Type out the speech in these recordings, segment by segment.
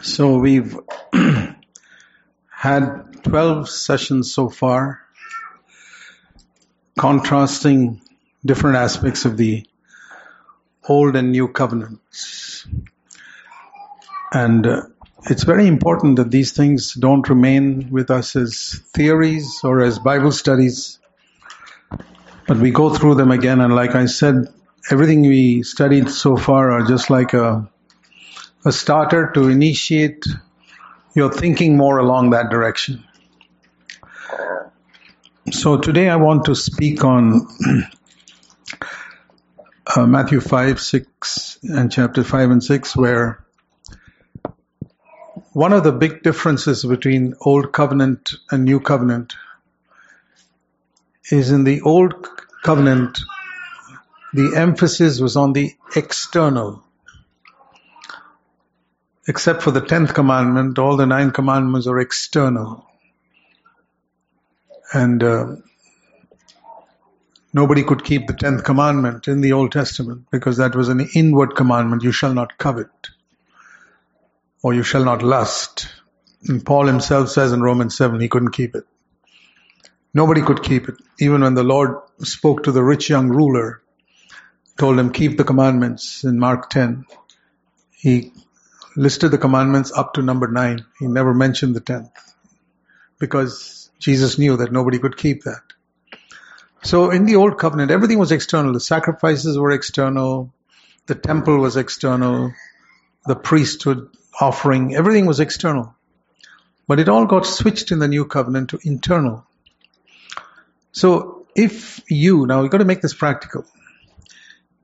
So we've had 12 sessions so far, contrasting different aspects of the Old and New Covenants. And uh, it's very important that these things don't remain with us as theories or as Bible studies, but we go through them again. And like I said, everything we studied so far are just like a a starter to initiate your thinking more along that direction. So today I want to speak on uh, Matthew 5, 6, and chapter 5 and 6, where one of the big differences between Old Covenant and New Covenant is in the Old Covenant, the emphasis was on the external Except for the tenth commandment, all the nine commandments are external. And uh, nobody could keep the tenth commandment in the Old Testament because that was an inward commandment. You shall not covet, or you shall not lust. And Paul himself says in Romans 7 he couldn't keep it. Nobody could keep it. Even when the Lord spoke to the rich young ruler, told him, keep the commandments in Mark 10, he listed the commandments up to number nine. He never mentioned the tenth because Jesus knew that nobody could keep that. So in the old covenant, everything was external. The sacrifices were external. The temple was external. The priesthood offering, everything was external. But it all got switched in the new covenant to internal. So if you, now we've got to make this practical.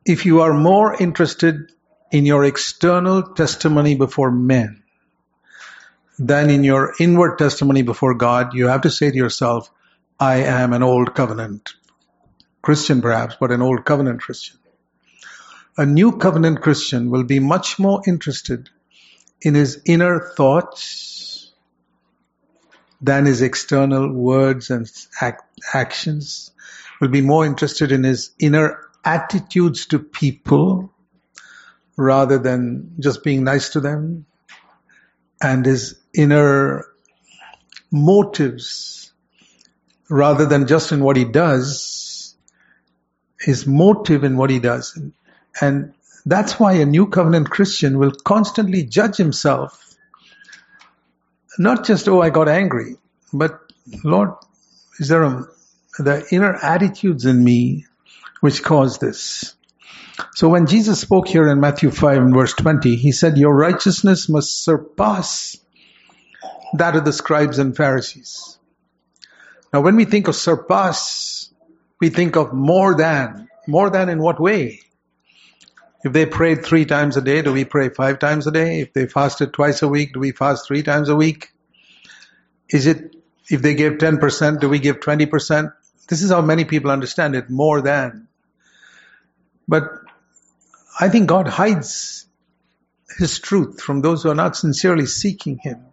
If you are more interested in your external testimony before men than in your inward testimony before God, you have to say to yourself, I am an old covenant Christian perhaps, but an old covenant Christian. A new covenant Christian will be much more interested in his inner thoughts than his external words and act, actions, will be more interested in his inner attitudes to people rather than just being nice to them and his inner motives rather than just in what he does, his motive in what he does. And that's why a new covenant Christian will constantly judge himself. Not just, oh, I got angry, but Lord, is there a, the inner attitudes in me which caused this? So when Jesus spoke here in Matthew 5 and verse 20, he said, Your righteousness must surpass that of the scribes and Pharisees. Now when we think of surpass, we think of more than. More than in what way? If they prayed three times a day, do we pray five times a day? If they fasted twice a week, do we fast three times a week? Is it, if they gave 10%, do we give 20%? This is how many people understand it, more than. But I think God hides His truth from those who are not sincerely seeking Him.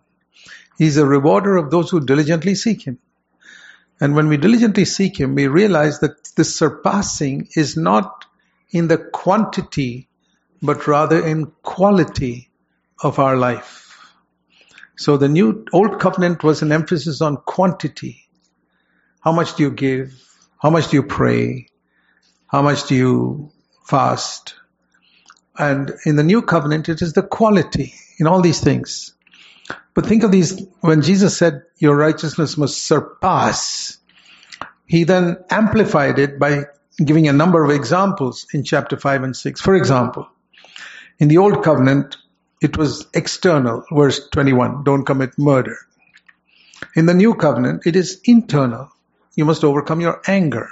He's a rewarder of those who diligently seek Him. And when we diligently seek Him, we realize that this surpassing is not in the quantity, but rather in quality of our life. So the new old covenant was an emphasis on quantity. How much do you give? How much do you pray? How much do you fast? And in the new covenant, it is the quality in all these things. But think of these, when Jesus said, your righteousness must surpass, he then amplified it by giving a number of examples in chapter 5 and 6. For example, in the old covenant, it was external, verse 21, don't commit murder. In the new covenant, it is internal. You must overcome your anger.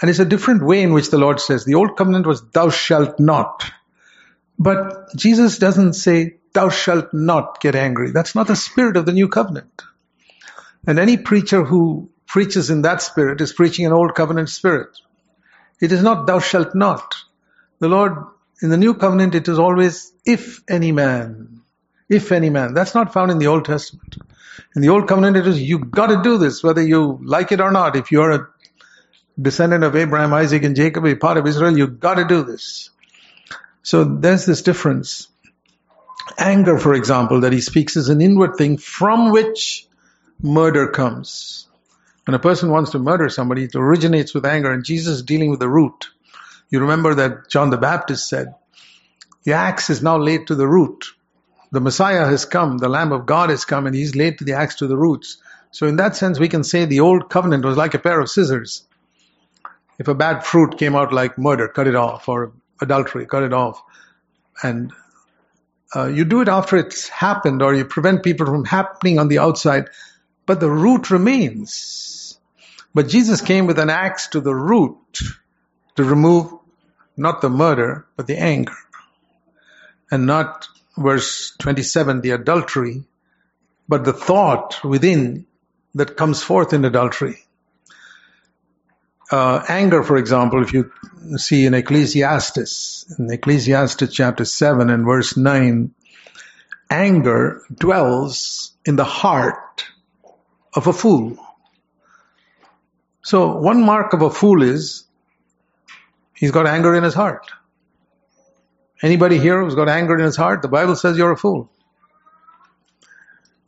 And it's a different way in which the Lord says, the old covenant was thou shalt not. But Jesus doesn't say, thou shalt not get angry. That's not the spirit of the new covenant. And any preacher who preaches in that spirit is preaching an old covenant spirit. It is not thou shalt not. The Lord, in the new covenant, it is always if any man. If any man. That's not found in the Old Testament. In the Old Covenant, it is you've gotta do this, whether you like it or not. If you're a descendant of Abraham, Isaac, and Jacob, a part of Israel, you've got to do this. So there's this difference. Anger, for example, that he speaks is an inward thing from which murder comes. When a person wants to murder somebody, it originates with anger, and Jesus is dealing with the root. You remember that John the Baptist said, The axe is now laid to the root. The Messiah has come, the Lamb of God has come, and he's laid to the axe to the roots. So, in that sense, we can say the old covenant was like a pair of scissors. If a bad fruit came out like murder, cut it off, or adultery, cut it off. And uh, you do it after it's happened, or you prevent people from happening on the outside, but the root remains. But Jesus came with an axe to the root to remove not the murder, but the anger. And not verse 27, the adultery, but the thought within that comes forth in adultery. Uh, anger, for example, if you see in Ecclesiastes, in Ecclesiastes chapter 7 and verse 9, anger dwells in the heart of a fool. So one mark of a fool is he's got anger in his heart. Anybody here who's got anger in his heart, the Bible says you're a fool.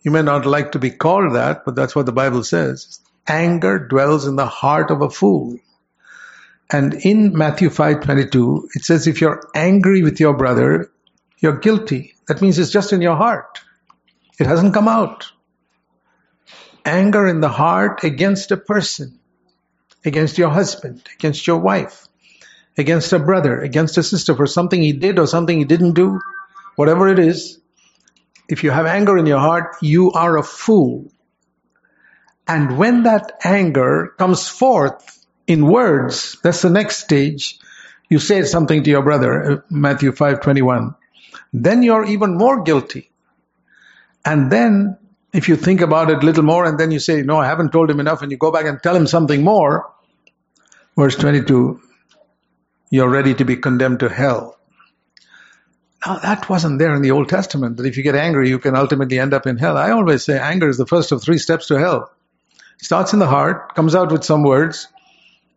You may not like to be called that, but that's what the Bible says. Anger dwells in the heart of a fool. And in Matthew 5:22, it says if you're angry with your brother, you're guilty. That means it's just in your heart. It hasn't come out. Anger in the heart against a person, against your husband, against your wife, against a brother, against a sister for something he did or something he didn't do, whatever it is, if you have anger in your heart, you are a fool. And when that anger comes forth in words, that's the next stage. You say something to your brother, uh, Matthew 5:21. Then you're even more guilty. And then if you think about it a little more and then you say, no, I haven't told him enough and you go back and tell him something more, verse 22, you're ready to be condemned to hell. Now that wasn't there in the Old Testament, that if you get angry, you can ultimately end up in hell. I always say anger is the first of three steps to hell. Starts in the heart, comes out with some words,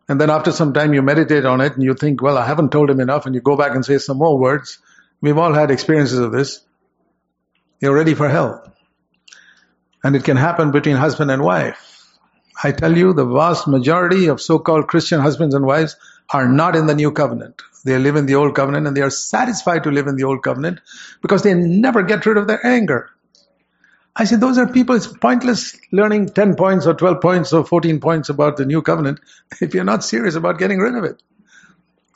and then after some time you meditate on it and you think, well, I haven't told him enough, and you go back and say some more words. We've all had experiences of this. You're ready for hell. And it can happen between husband and wife. I tell you, the vast majority of so-called Christian husbands and wives are not in the new covenant. They live in the old covenant and they are satisfied to live in the old covenant because they never get rid of their anger. I said, those are people, it's pointless learning 10 points or 12 points or 14 points about the new covenant if you're not serious about getting rid of it.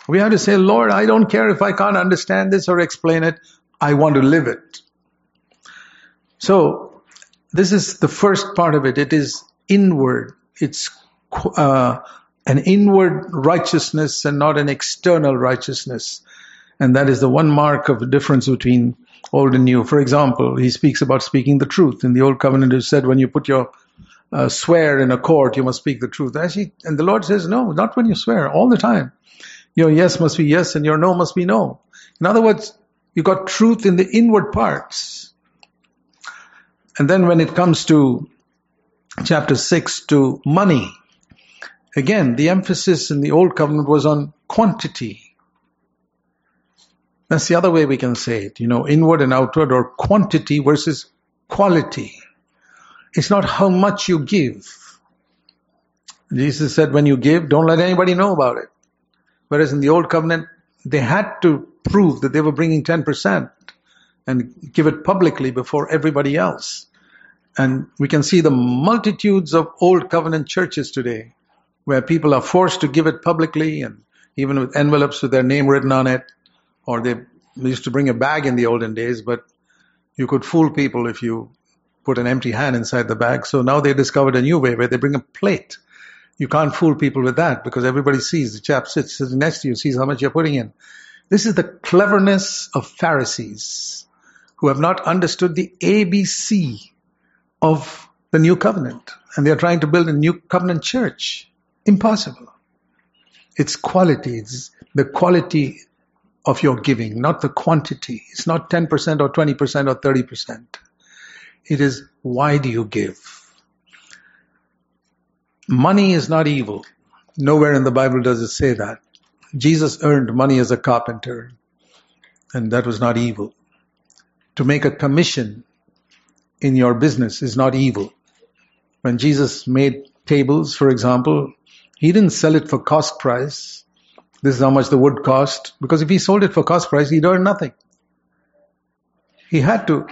We have to say, Lord, I don't care if I can't understand this or explain it. I want to live it. So, this is the first part of it. It is inward. It's uh, an inward righteousness and not an external righteousness. And that is the one mark of the difference between old and new. For example, he speaks about speaking the truth. In the old covenant, it said when you put your uh, swear in a court, you must speak the truth. Actually, and the Lord says, no, not when you swear, all the time. Your yes must be yes and your no must be no. In other words, you got truth in the inward parts. And then when it comes to chapter 6 to money, Again, the emphasis in the Old Covenant was on quantity. That's the other way we can say it, you know, inward and outward or quantity versus quality. It's not how much you give. Jesus said, when you give, don't let anybody know about it. Whereas in the Old Covenant, they had to prove that they were bringing 10% and give it publicly before everybody else. And we can see the multitudes of Old Covenant churches today where people are forced to give it publicly and even with envelopes with their name written on it, or they used to bring a bag in the olden days, but you could fool people if you put an empty hand inside the bag. So now they discovered a new way where they bring a plate. You can't fool people with that because everybody sees the chap sits, sits next to you, sees how much you're putting in. This is the cleverness of Pharisees who have not understood the ABC of the new covenant. And they're trying to build a new covenant church. Impossible. It's quality. It's the quality of your giving, not the quantity. It's not 10% or 20% or 30%. It is why do you give? Money is not evil. Nowhere in the Bible does it say that. Jesus earned money as a carpenter, and that was not evil. to make a commission in your business is not evil. When Jesus made tables, for example, he didn't sell it for cost price. This is how much the wood cost. Because if he sold it for cost price, he'd earn nothing. He had to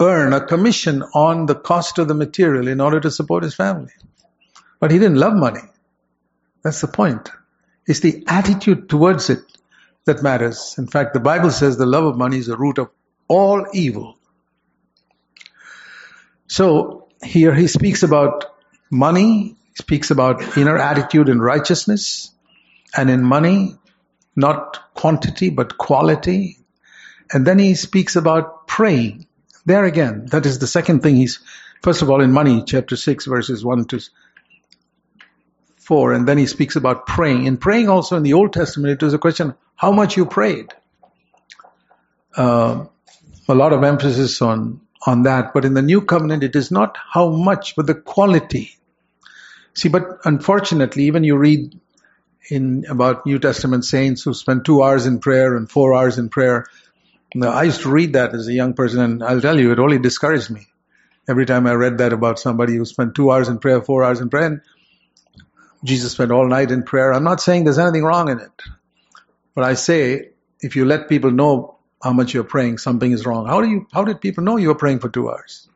earn a commission on the cost of the material in order to support his family. But he didn't love money. That's the point. It's the attitude towards it that matters. In fact, the Bible says the love of money is the root of all evil. So here he speaks about money, he speaks about inner attitude and righteousness, and in money, not quantity but quality. And then he speaks about praying. There again, that is the second thing he's, first of all, in money, chapter 6, verses 1 to 4, and then he speaks about praying. In praying also in the Old Testament, it was a question how much you prayed. Uh, a lot of emphasis on, on that, but in the New Covenant, it is not how much, but the quality. See, but unfortunately, even you read in about New Testament saints who spend two hours in prayer and four hours in prayer. Now, I used to read that as a young person, and I'll tell you, it only discouraged me. Every time I read that about somebody who spent two hours in prayer, four hours in prayer, and Jesus spent all night in prayer. I'm not saying there's anything wrong in it. But I say, if you let people know how much you're praying, something is wrong. How do you, how did people know you were praying for two hours?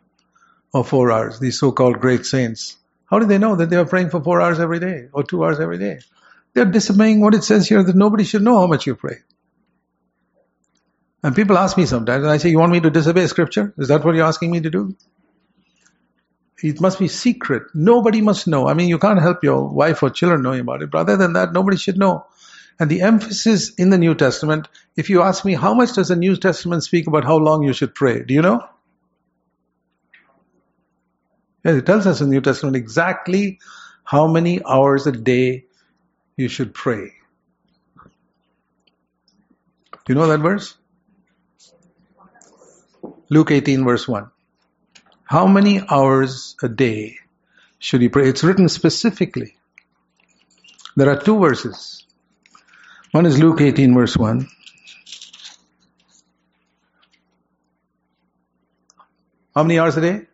Or four hours? These so-called great saints. How did they know that they were praying for four hours every day? Or two hours every day? They're disobeying what it says here that nobody should know how much you pray. And people ask me sometimes, and I say, you want me to disobey scripture? Is that what you're asking me to do? It must be secret. Nobody must know. I mean, you can't help your wife or children knowing about it. But other than that, nobody should know. And the emphasis in the New Testament, if you ask me, how much does the New Testament speak about how long you should pray? Do you know? It tells us in the New Testament exactly how many hours a day you should pray. Do you know that verse? Luke 18, verse 1. How many hours a day should you pray? It's written specifically. There are two verses. One is Luke 18, verse 1. How many hours a day?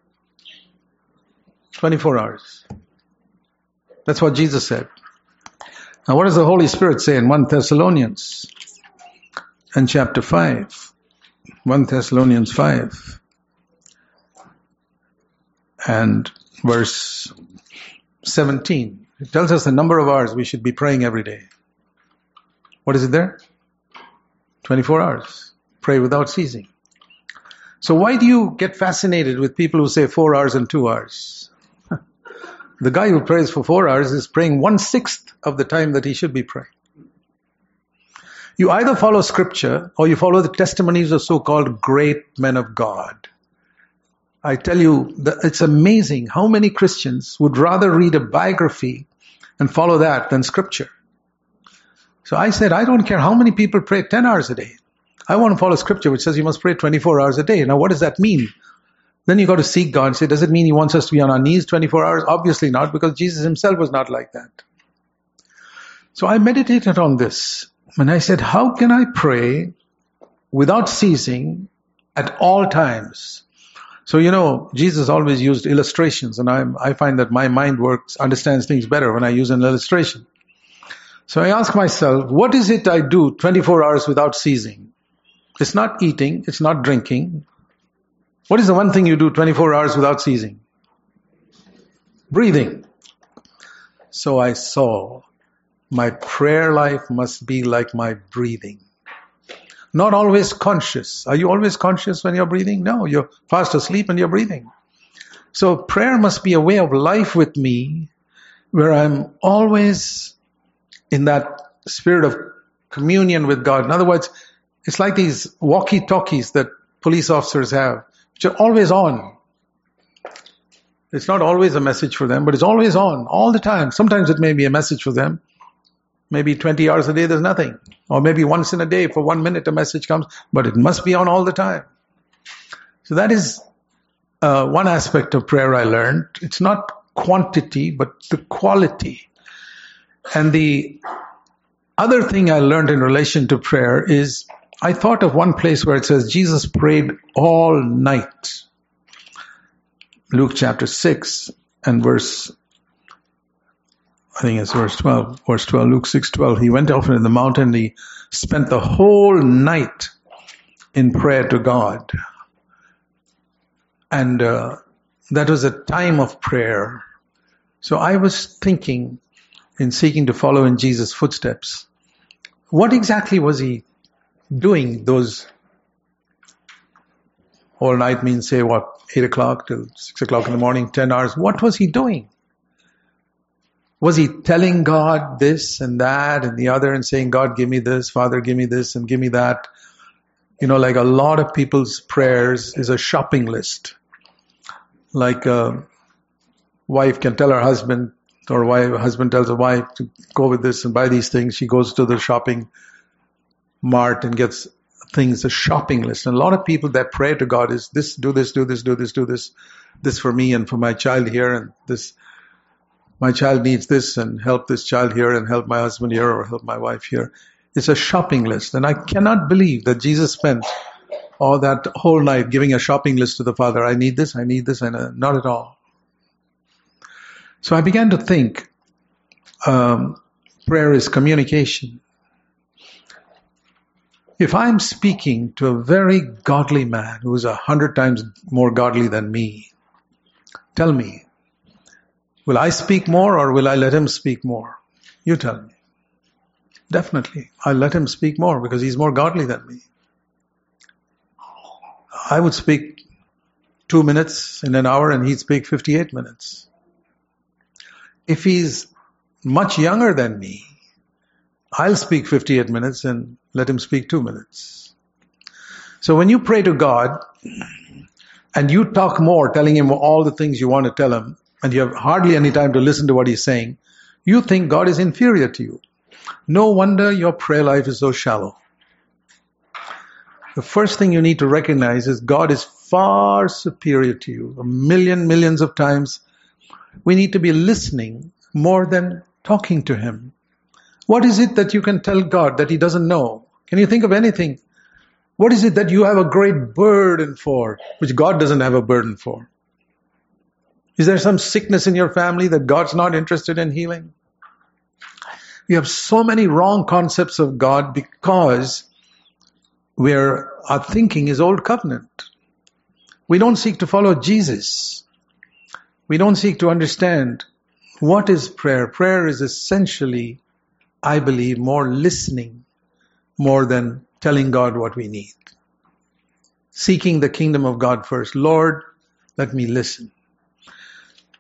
24 hours. That's what Jesus said. Now, what does the Holy Spirit say in 1 Thessalonians and chapter 5? 1 Thessalonians 5 and verse 17. It tells us the number of hours we should be praying every day. What is it there? 24 hours. Pray without ceasing. So why do you get fascinated with people who say four hours and two hours? The guy who prays for four hours is praying one sixth of the time that he should be praying. You either follow scripture or you follow the testimonies of so-called great men of God. I tell you, it's amazing how many Christians would rather read a biography and follow that than scripture. So I said, I don't care how many people pray 10 hours a day. I want to follow scripture which says you must pray 24 hours a day. Now what does that mean? Then you got to seek God and say, does it mean he wants us to be on our knees 24 hours? Obviously not, because Jesus himself was not like that. So I meditated on this and I said, how can I pray without ceasing at all times? So, you know, Jesus always used illustrations, and I, I find that my mind works, understands things better when I use an illustration. So I ask myself, what is it I do 24 hours without ceasing? It's not eating, it's not drinking. What is the one thing you do 24 hours without ceasing? Breathing. So I saw my prayer life must be like my breathing. Not always conscious. Are you always conscious when you're breathing? No, you're fast asleep and you're breathing. So prayer must be a way of life with me where I'm always in that spirit of communion with God. In other words, it's like these walkie talkies that police officers have, which are always on. It's not always a message for them, but it's always on all the time. Sometimes it may be a message for them, Maybe 20 hours a day, there's nothing. Or maybe once in a day, for one minute, a message comes, but it must be on all the time. So that is uh, one aspect of prayer I learned. It's not quantity, but the quality. And the other thing I learned in relation to prayer is I thought of one place where it says Jesus prayed all night. Luke chapter 6 and verse, I think it's verse 12, verse 12, Luke 6, 12. He went off in the mountain. He spent the whole night in prayer to God. And uh, that was a time of prayer. So I was thinking in seeking to follow in Jesus' footsteps, what exactly was he doing those all night means say what, 8 o'clock till 6 o'clock in the morning, 10 hours. What was he doing? Was he telling God this and that and the other and saying, God, give me this, Father, give me this and give me that? You know, like a lot of people's prayers is a shopping list. Like a wife can tell her husband, or wife, husband tells a wife to go with this and buy these things. She goes to the shopping mart and gets things, a shopping list. And a lot of people that pray to God is this, do this, do this, do this, do this, this for me and for my child here and this, my child needs this and help this child here and help my husband here or help my wife here. It's a shopping list. And I cannot believe that Jesus spent all that whole night giving a shopping list to the Father. I need this, I need this, and uh, not at all. So I began to think um, prayer is communication. If I'm speaking to a very godly man who is a hundred times more godly than me, tell me, will I speak more or will I let him speak more? You tell me. Definitely. I'll let him speak more because he's more godly than me. I would speak two minutes in an hour and he'd speak 58 minutes. If he's much younger than me, I'll speak 58 minutes and let him speak two minutes. So when you pray to God and you talk more, telling him all the things you want to tell him, and you have hardly any time to listen to what he's saying, you think God is inferior to you. No wonder your prayer life is so shallow. The first thing you need to recognize is God is far superior to you, a million, millions of times. We need to be listening more than talking to Him. What is it that you can tell God that He doesn't know? Can you think of anything? What is it that you have a great burden for, which God doesn't have a burden for? Is there some sickness in your family that God's not interested in healing? We have so many wrong concepts of God because where our thinking is old covenant. We don't seek to follow Jesus. We don't seek to understand what is prayer. Prayer is essentially I believe, more listening more than telling God what we need. Seeking the kingdom of God first. Lord, let me listen.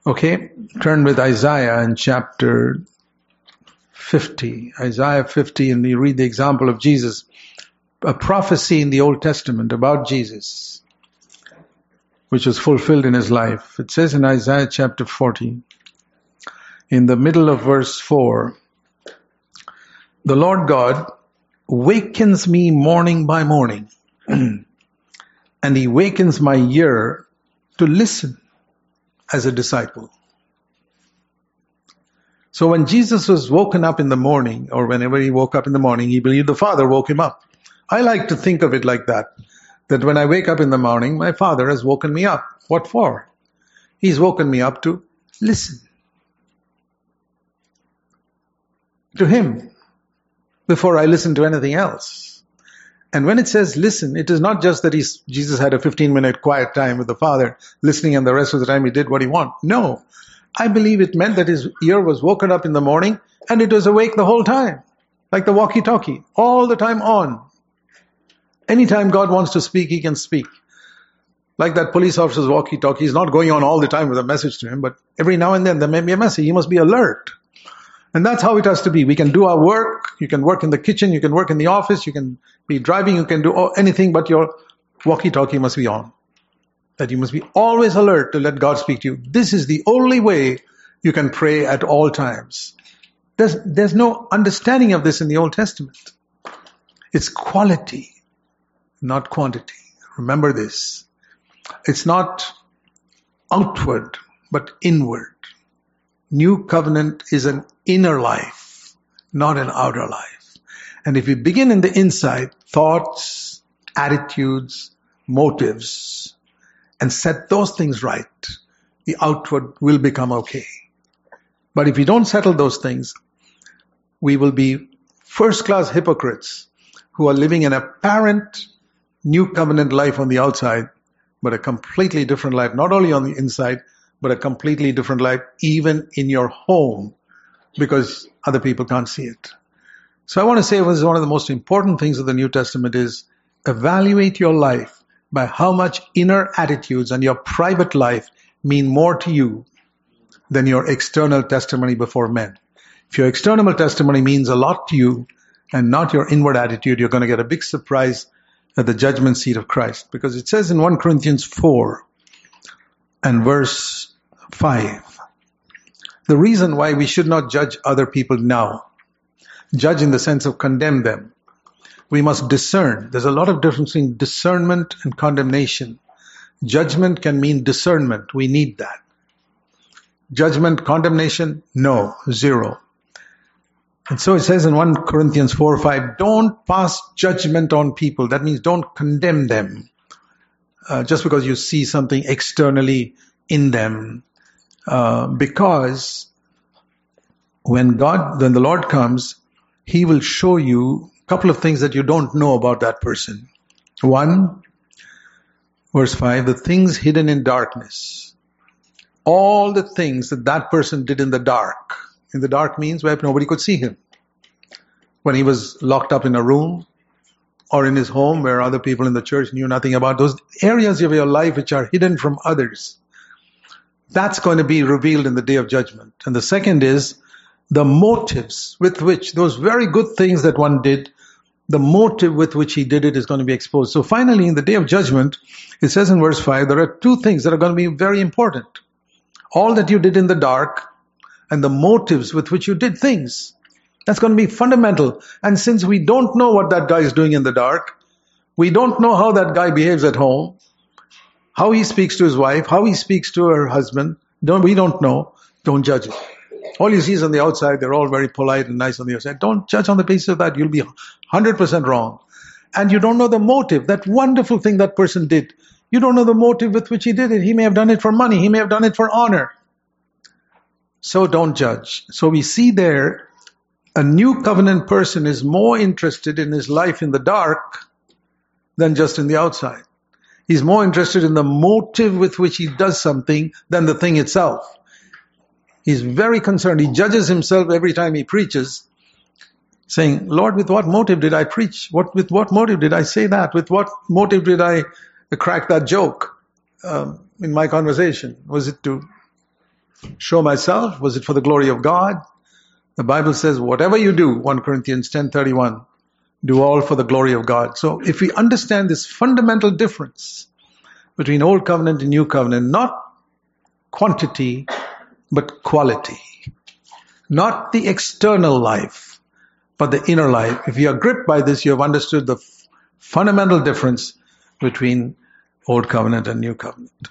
Okay, turn with Isaiah in chapter 50. Isaiah 50, and we read the example of Jesus, a prophecy in the Old Testament about Jesus, which was fulfilled in his life. It says in Isaiah chapter 40, in the middle of verse 4, the Lord God wakens me morning by morning, and He wakens my ear to listen as a disciple. So when Jesus was woken up in the morning, or whenever he woke up in the morning, he believed the Father woke him up. I like to think of it like that. That when I wake up in the morning, my Father has woken me up. What for? He's woken me up to listen to Him before I listen to anything else. And when it says listen, it is not just that Jesus had a 15 minute quiet time with the Father, listening, and the rest of the time he did what he wanted. No. I believe it meant that his ear was woken up in the morning and it was awake the whole time. Like the walkie talkie, all the time on. Anytime God wants to speak, he can speak. Like that police officer's walkie talkie, he's not going on all the time with a message to him, but every now and then there may be a message. He must be alert. And that's how it has to be. We can do our work. You can work in the kitchen. You can work in the office. You can be driving. You can do anything, but your walkie-talkie must be on. That you must be always alert to let God speak to you. This is the only way you can pray at all times. There's, there's no understanding of this in the Old Testament. It's quality, not quantity. Remember this. It's not outward, but inward. New covenant is an inner life, not an outer life. And if we begin in the inside, thoughts, attitudes, motives, and set those things right, the outward will become okay. But if we don't settle those things, we will be first class hypocrites who are living an apparent new covenant life on the outside, but a completely different life, not only on the inside, but a completely different life even in your home because other people can't see it. So I want to say this is one of the most important things of the New Testament is evaluate your life by how much inner attitudes and your private life mean more to you than your external testimony before men. If your external testimony means a lot to you and not your inward attitude, you're going to get a big surprise at the judgment seat of Christ. Because it says in 1 Corinthians 4 and verse 5, the reason why we should not judge other people now, judge in the sense of condemn them, we must discern. There's a lot of difference between discernment and condemnation. Judgment can mean discernment. We need that. Judgment, condemnation, no, zero. And so it says in 1 Corinthians 4 5, don't pass judgment on people. That means don't condemn them. Uh, just because you see something externally in them. Uh, because when God, when the Lord comes, He will show you a couple of things that you don't know about that person. One, verse 5, the things hidden in darkness. All the things that that person did in the dark in the dark means where nobody could see him. When he was locked up in a room or in his home where other people in the church knew nothing about those areas of your life which are hidden from others. That's going to be revealed in the day of judgment. And the second is the motives with which those very good things that one did, the motive with which he did it is going to be exposed. So finally, in the day of judgment, it says in verse 5, there are two things that are going to be very important. All that you did in the dark and the motives with which you did things. That's going to be fundamental. And since we don't know what that guy is doing in the dark, we don't know how that guy behaves at home, how he speaks to his wife, how he speaks to her husband. Don't, we don't know. Don't judge it. All you see is on the outside, they're all very polite and nice on the outside. Don't judge on the basis of that. You'll be 100% wrong. And you don't know the motive, that wonderful thing that person did. You don't know the motive with which he did it. He may have done it for money. He may have done it for honor. So don't judge. So we see there a new covenant person is more interested in his life in the dark than just in the outside. He's more interested in the motive with which he does something than the thing itself. He's very concerned. He judges himself every time he preaches, saying, Lord, with what motive did I preach? What, with what motive did I say that? With what motive did I crack that joke um, in my conversation? Was it to show myself? Was it for the glory of God? The Bible says, whatever you do, 1 Corinthians 10:31, do all for the glory of God. So if we understand this fundamental difference between old covenant and new covenant, not quantity, but quality. Not the external life, but the inner life. If you are gripped by this, you have understood the f- fundamental difference between old covenant and new covenant.